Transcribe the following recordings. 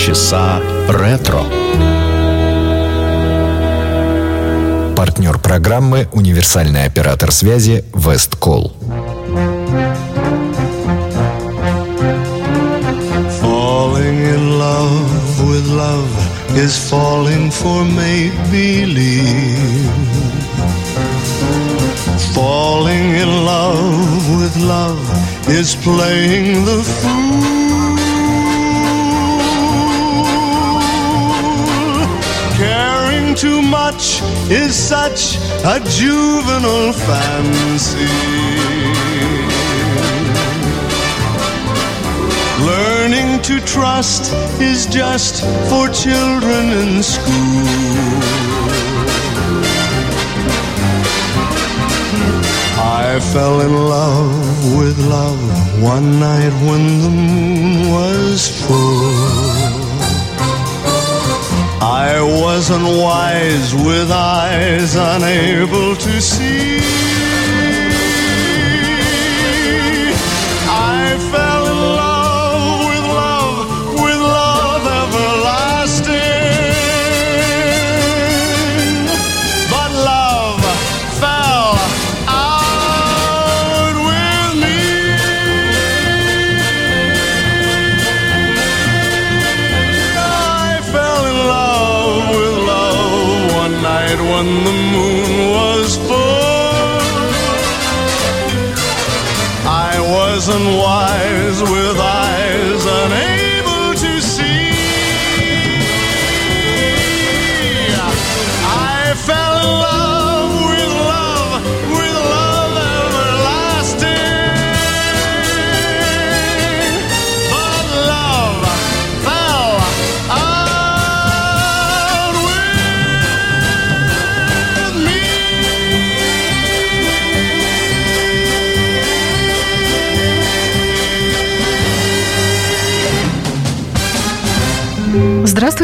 Полчаса ретро. Партнер программы «Универсальный оператор связи Весткол». Falling in love with love is falling for make-believe. Falling in love with love is playing the fool. Too much is such a juvenile fancy. Learning to trust is just for children in school. I fell in love with love one night when the moon was full. I wasn't wise with eyes unable to see. Hanım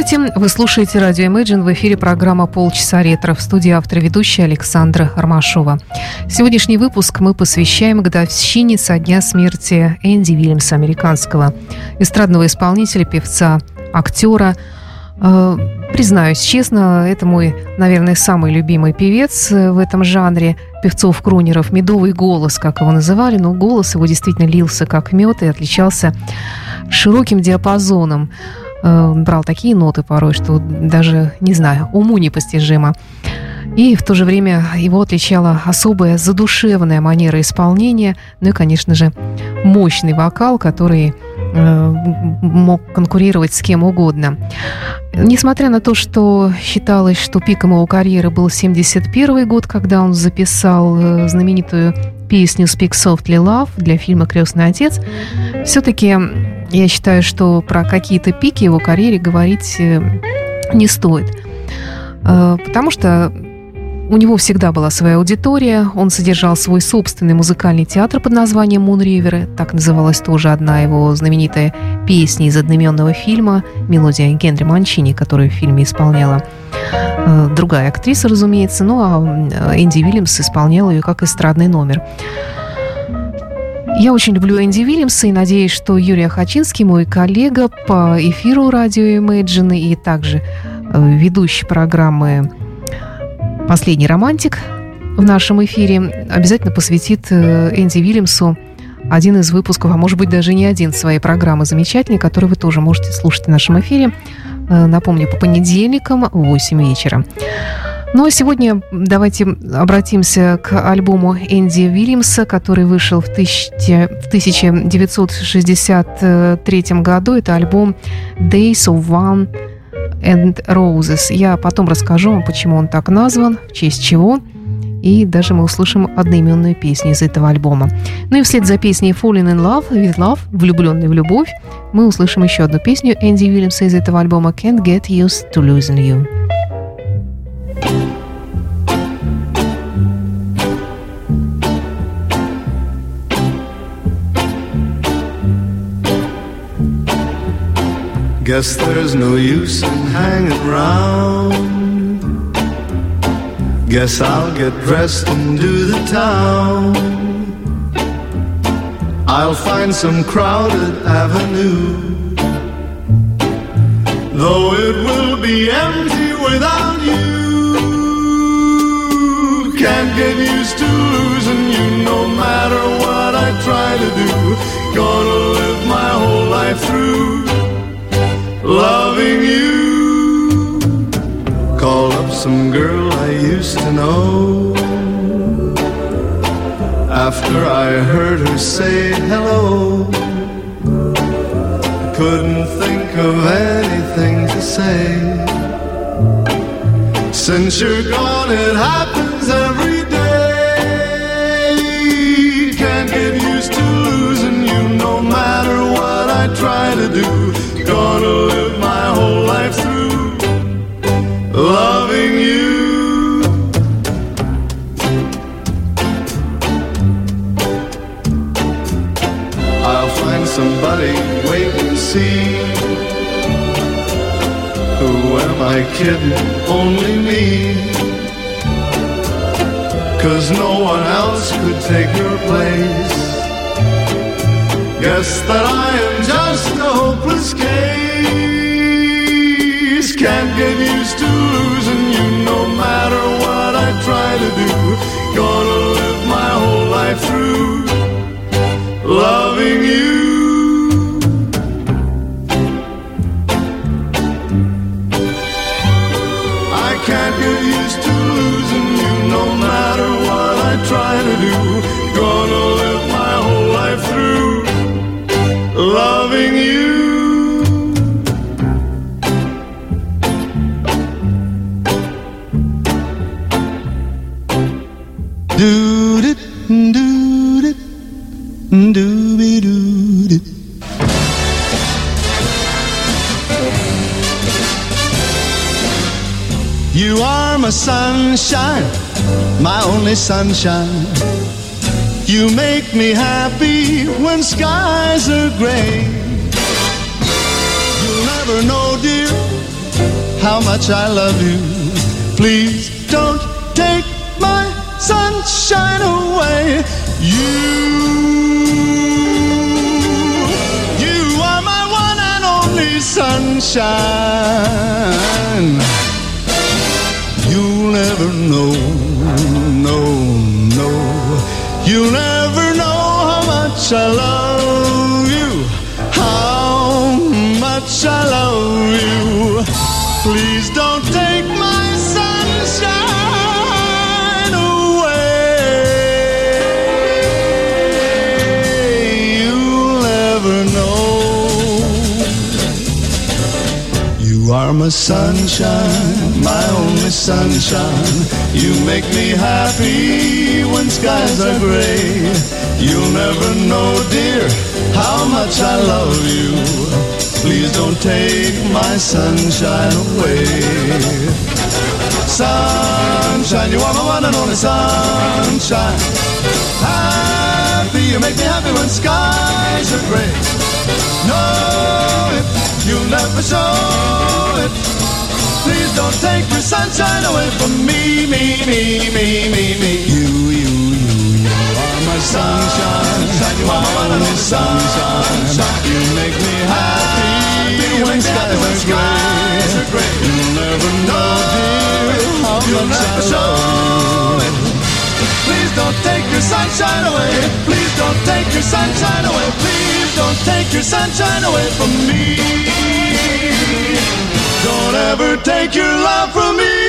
Здравствуйте, вы слушаете радио Imagine в эфире программа «Полчаса ретро» в студии автор ведущая Александра Ромашова. Сегодняшний выпуск мы посвящаем годовщине со дня смерти Энди Вильямса, американского эстрадного исполнителя, певца, актера. Э, Признаюсь честно, это мой, наверное, самый любимый певец э, в этом жанре певцов-крунеров. Медовый голос, как его называли, но голос его действительно лился как мед и отличался широким диапазоном. Э, брал такие ноты порой, что даже, не знаю, уму непостижимо. И в то же время его отличала особая задушевная манера исполнения, ну и, конечно же, мощный вокал, который э, мог конкурировать с кем угодно. Несмотря на то, что считалось, что пиком его карьеры был 71 год, когда он записал э, знаменитую песню «Speak Softly Love» для фильма «Крестный отец», все-таки я считаю, что про какие-то пики его карьере говорить э, не стоит. Э, Потому что у него всегда была своя аудитория, он содержал свой собственный музыкальный театр под названием Moon River, так называлась тоже одна его знаменитая песня из одноименного фильма, мелодия Генри Манчини, которую в фильме исполняла э, другая актриса, разумеется, ну а Энди Вильямс исполнял ее как эстрадный номер. Я очень люблю Энди Вильямса и надеюсь, что Юрий Ахачинский, мой коллега по эфиру радио Imagine и также э, ведущий программы «Последний романтик» в нашем эфире обязательно посвятит э, Энди Вильямсу один из выпусков, а может быть даже не один своей программы замечательной, который вы тоже можете слушать в нашем эфире. Э, Напомню, по понедельникам в 8 вечера. Ну а сегодня давайте обратимся к альбому Энди Вильямса, который вышел в, тысяча- в 1963 году. Это альбом Days of One and Roses. Я потом расскажу вам, почему он так назван, в честь чего. И даже мы услышим одноименную песню из этого альбома. Ну и вслед за песней Falling in Love with Love, влюбленный в любовь, мы услышим еще одну песню Энди Уильямса из этого альбома Can't Get Used to Losing You. Guess there's no use in hanging around. Guess I'll get dressed and do the town. I'll find some crowded avenue though it will be empty without you. Can't get used to losing you no matter what I try to do. Gonna live my whole life through loving you. Call up some girl I used to know. After I heard her say hello, couldn't think of anything to say. Since you're gone, it happens every sunshine. You make me happy when skies are gray. You'll never know, dear, how much I love you. Please don't take my sunshine away. You, you are my one and only sunshine. You'll never know, much I love you, how much I love you. Please don't take my sunshine away. You'll never know. You are my sunshine, only sunshine. You make me happy when skies are gray. You'll never know, dear, how much I love you. Please don't take my sunshine away. Sunshine, you are my one and only sunshine. Happy, you make me happy when skies are gray. Know it, you'll never show it. Please don't take your sunshine away from me, me, me, me, me, me. You, you, you, you are my sunshine. You are my only sunshine. You make me happy when skies are gray. You'll never know, dear, how much I love you. Please don't take your sunshine away. Please don't take your sunshine away. Please don't take your sunshine away from me. Don't ever take your love from me.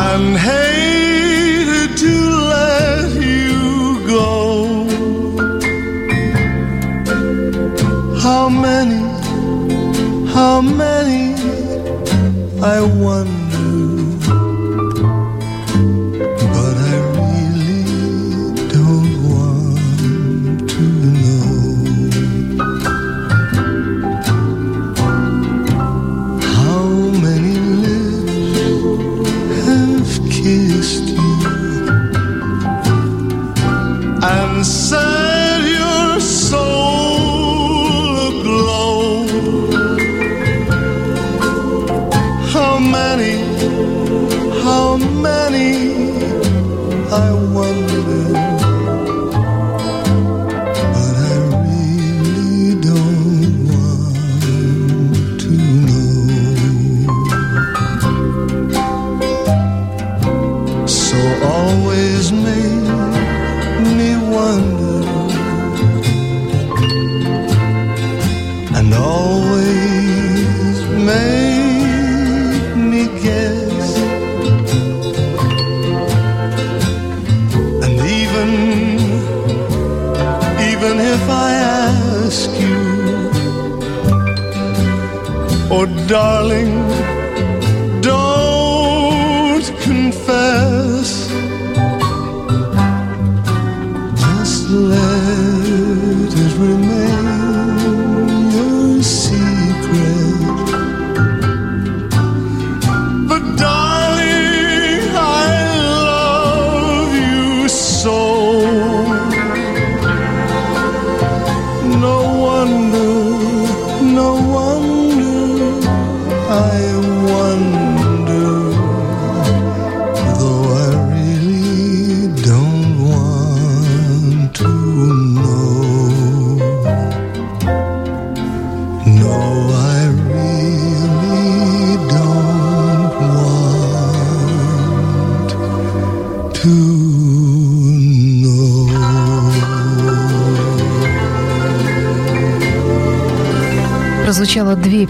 And hated to let you go? How many, how many, I wonder.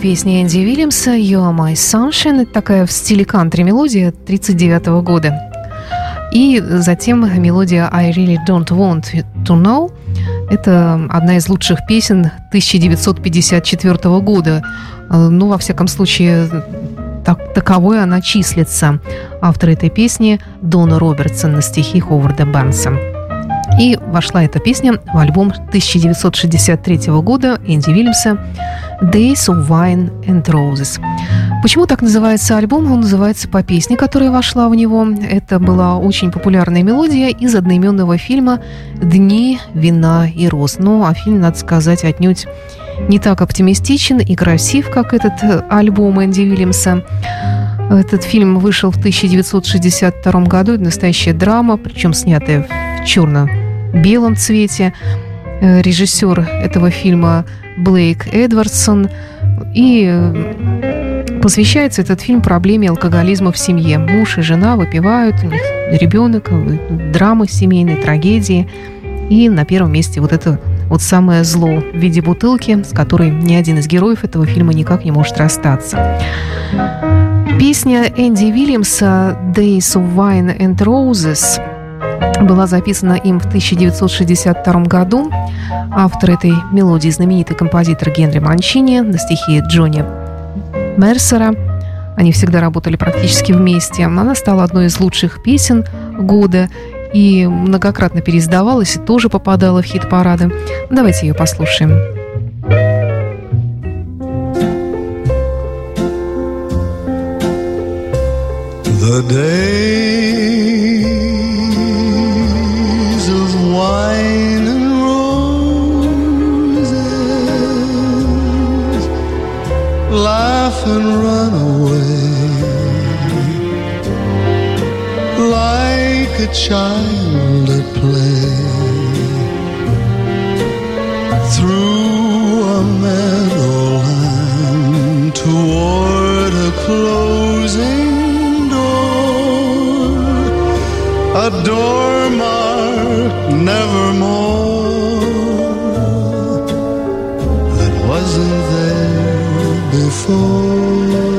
Песни Энди Уильямса «You are my sunshine». Такая в стиле кантри мелодия 1939 года. И затем мелодия «I really don't want to know». Это одна из лучших песен 1954 года. Ну, во всяком случае, так, таковой она числится. Автор этой песни Дона Робертсон на стихи Ховарда Банса. И вошла эта песня в альбом 1963 года Энди Вильямса «Days of Wine and Roses». Почему так называется альбом? Он называется по песне, которая вошла в него. Это была очень популярная мелодия из одноименного фильма «Дни, вина и роз». Ну, а фильм, надо сказать, отнюдь не так оптимистичен и красив, как этот альбом Энди Уильямса. Этот фильм вышел в 1962 году. Это настоящая драма, причем снятая в черно-белом цвете. Режиссер этого фильма Блейк Эдвардсон. И посвящается этот фильм проблеме алкоголизма в семье. Муж и жена выпивают, ребенок, драмы семейные, трагедии. И на первом месте вот это вот самое зло в виде бутылки, с которой ни один из героев этого фильма никак не может расстаться. Песня Энди Вильямса «Days of Wine and Roses» была записана им в 1962 году. Автор этой мелодии знаменитый композитор Генри Манчини на стихи Джонни Мерсера. Они всегда работали практически вместе. Она стала одной из лучших песен года и многократно переиздавалась и тоже попадала в хит-парады. Давайте ее послушаем. The days of wine and roses, laugh and run away like a child at play through a meadowland toward a closing door, a door nevermore that wasn't there before.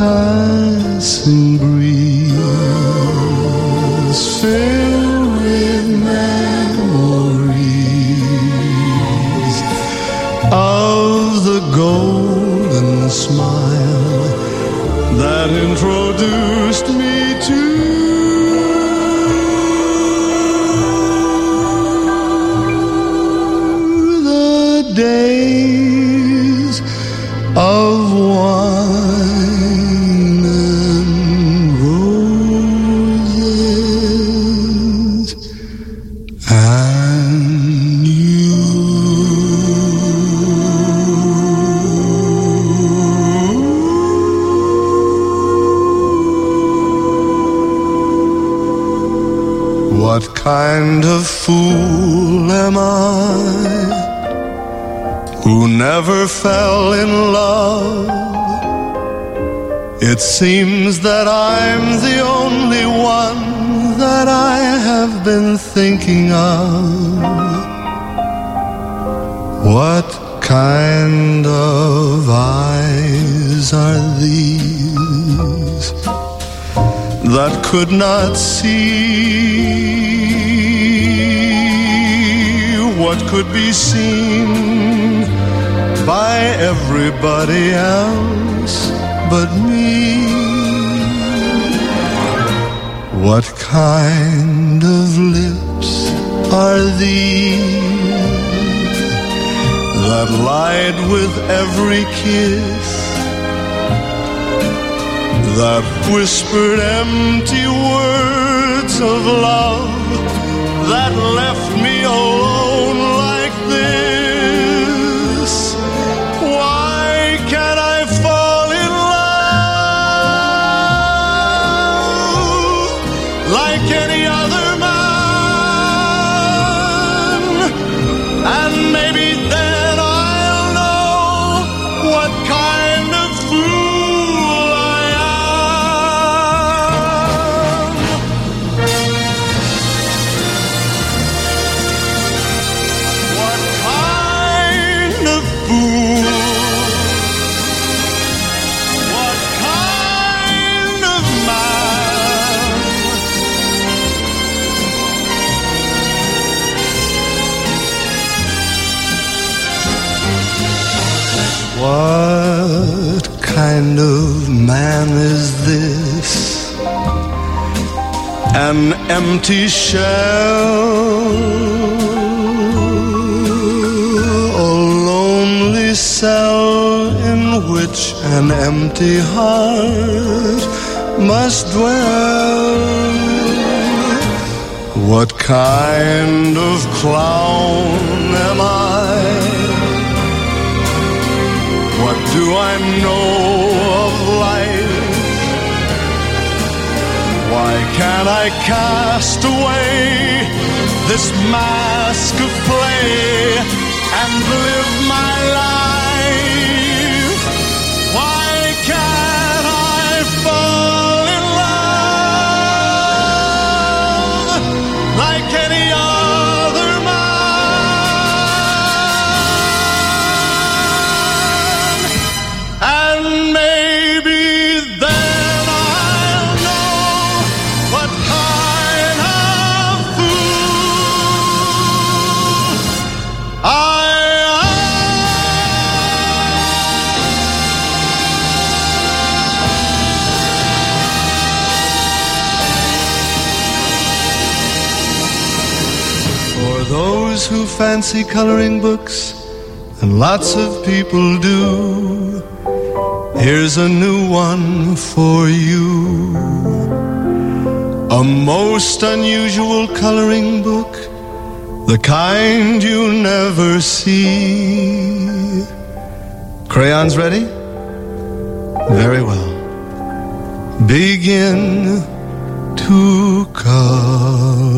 Just kind of fool am I who never fell in love? It seems that I'm the only one that I have been thinking of. What kind of eyes are these that could not see what could be seen by everybody else but me? What kind of lips are these that lied with every kiss? That whispered empty words of love that left me alone What kind of man is this? An empty shell, a lonely cell in which an empty heart must dwell. What kind of clown am I? Do I know of life? Why can't I cast away this mask of play and live my life? Why can't I fall in love like any fancy coloring books, and lots of people do. Here's a new one for you. A most unusual coloring book, the kind you never see. Crayons ready? Very well. Begin to color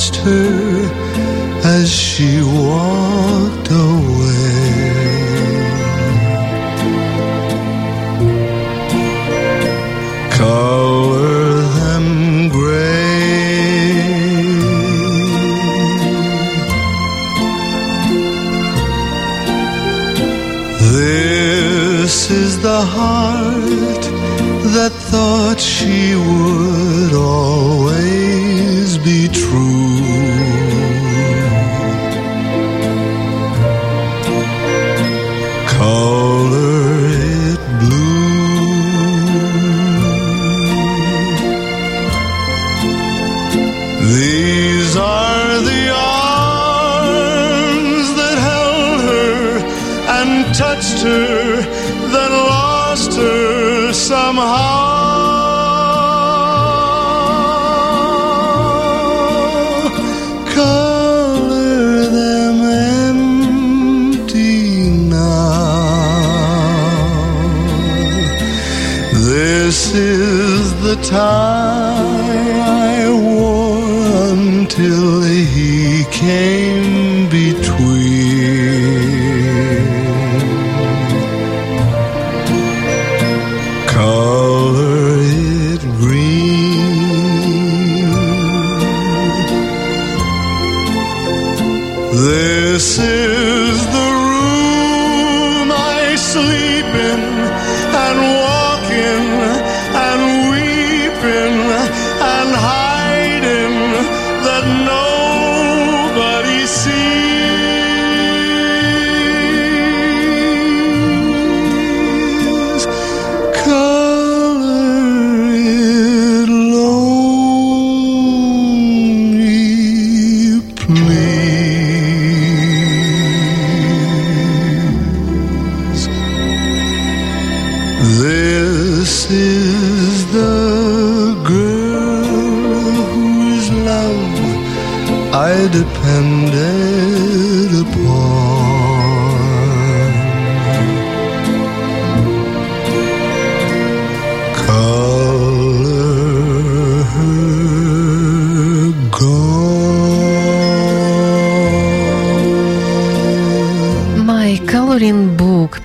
watched her her, then lost her somehow. Color them empty now. This is the tie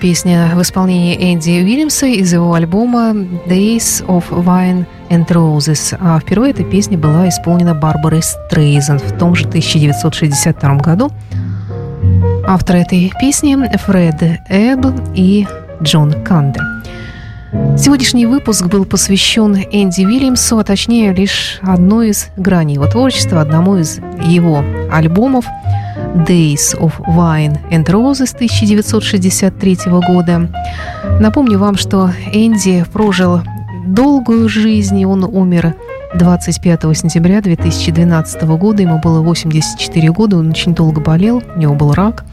песня в исполнении Энди Уильямса из его альбома Days of Wine and Roses. А впервые эта песня была исполнена Барбарой Стрейзен в том же 1962 году. Авторы этой песни Фред Эбб и Джон Канде. Сегодняшний выпуск был посвящен Энди Уильямсу, а точнее лишь одной из граней его творчества, одному из его альбомов Days of Wine and Roses 1963 года. Напомню вам, что Энди прожил долгую жизнь, и он умер 25 сентября 2012 года. Ему было 84 года, он очень долго болел, у него был рак.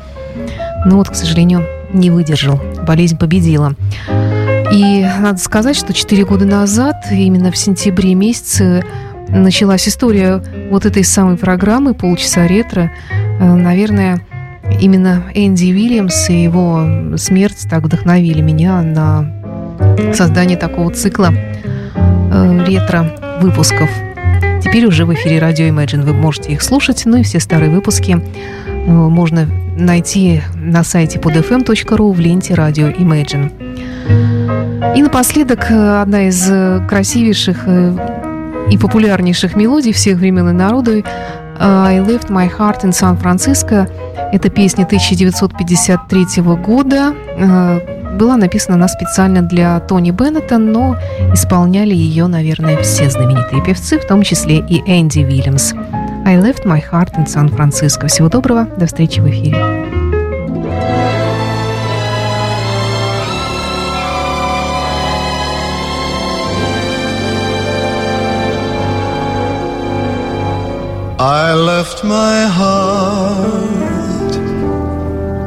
Но вот, к сожалению, не выдержал, болезнь победила. И надо сказать, что 4 года назад, именно в сентябре месяце, началась история вот этой самой программы «Полчаса ретро». Э, Наверное, именно Энди Уильямс и его смерть так вдохновили меня на создание такого цикла э, ретро-выпусков. Теперь уже в эфире радио Imagine вы можете их слушать, ну и все старые выпуски э, можно найти на сайте podfm.ru в ленте радио Imagine. И напоследок одна из красивейших и популярнейших мелодий всех времен и народов «I left my heart in San Francisco». Это песня 1953 года. Э, Была написана она специально для Тони Беннета, но исполняли ее, наверное, все знаменитые певцы, в том числе и Энди Уильямс. «I left my heart in San Francisco». Всего доброго, до встречи в эфире. I left my heart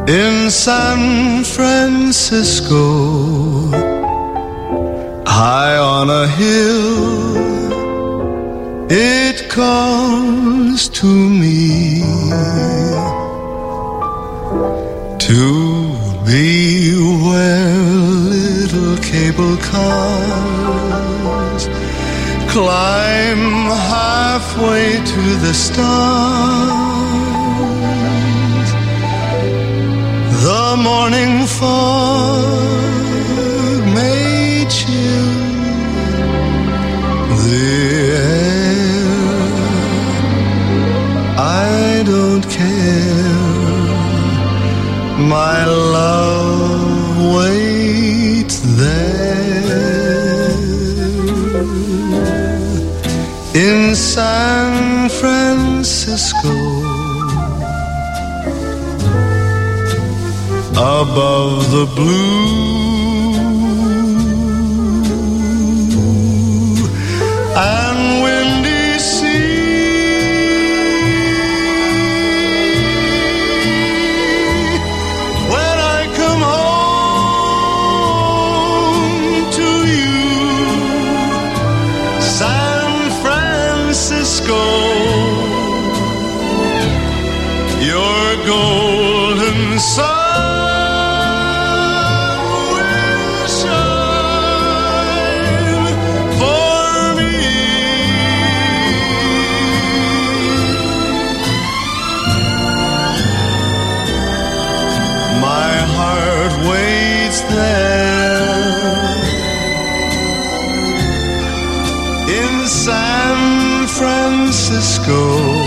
in San Francisco, high on a hill. It calls to me to be where little cable cars climb halfway to the stars. The morning fog may chill the air. I don't care. My love waits there in San Francisco. Above the blue Francisco.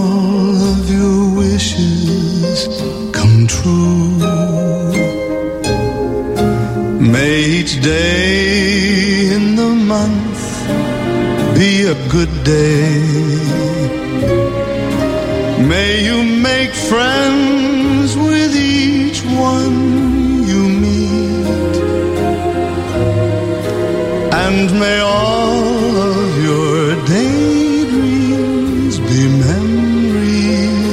day in the month be a good day. May you make friends with each one you meet, and may all of your daydreams be memories,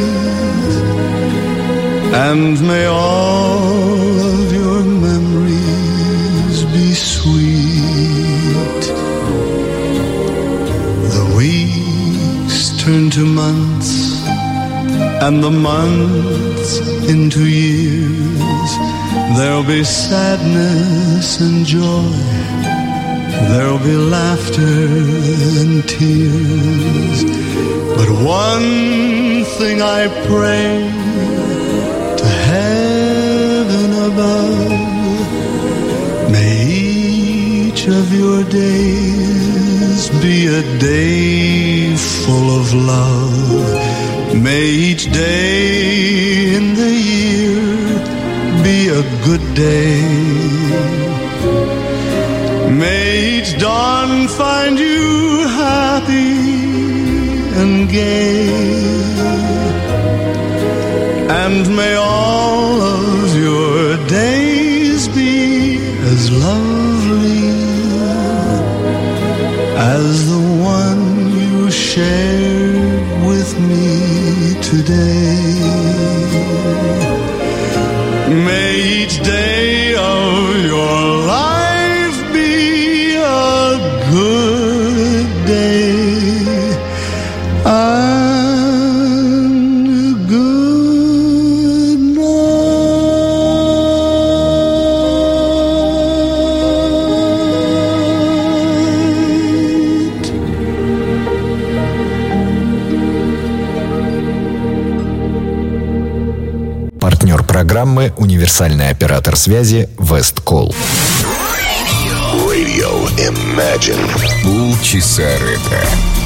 and may all turn to months, and the months into years. There'll be sadness and joy. There'll be laughter and tears. But one thing I pray to heaven above. May each of your days be a day full of love. May each day in the year be a good day. May each dawn find you happy and gay. And may all универсальный оператор связи Весткол. Полчаса ретро.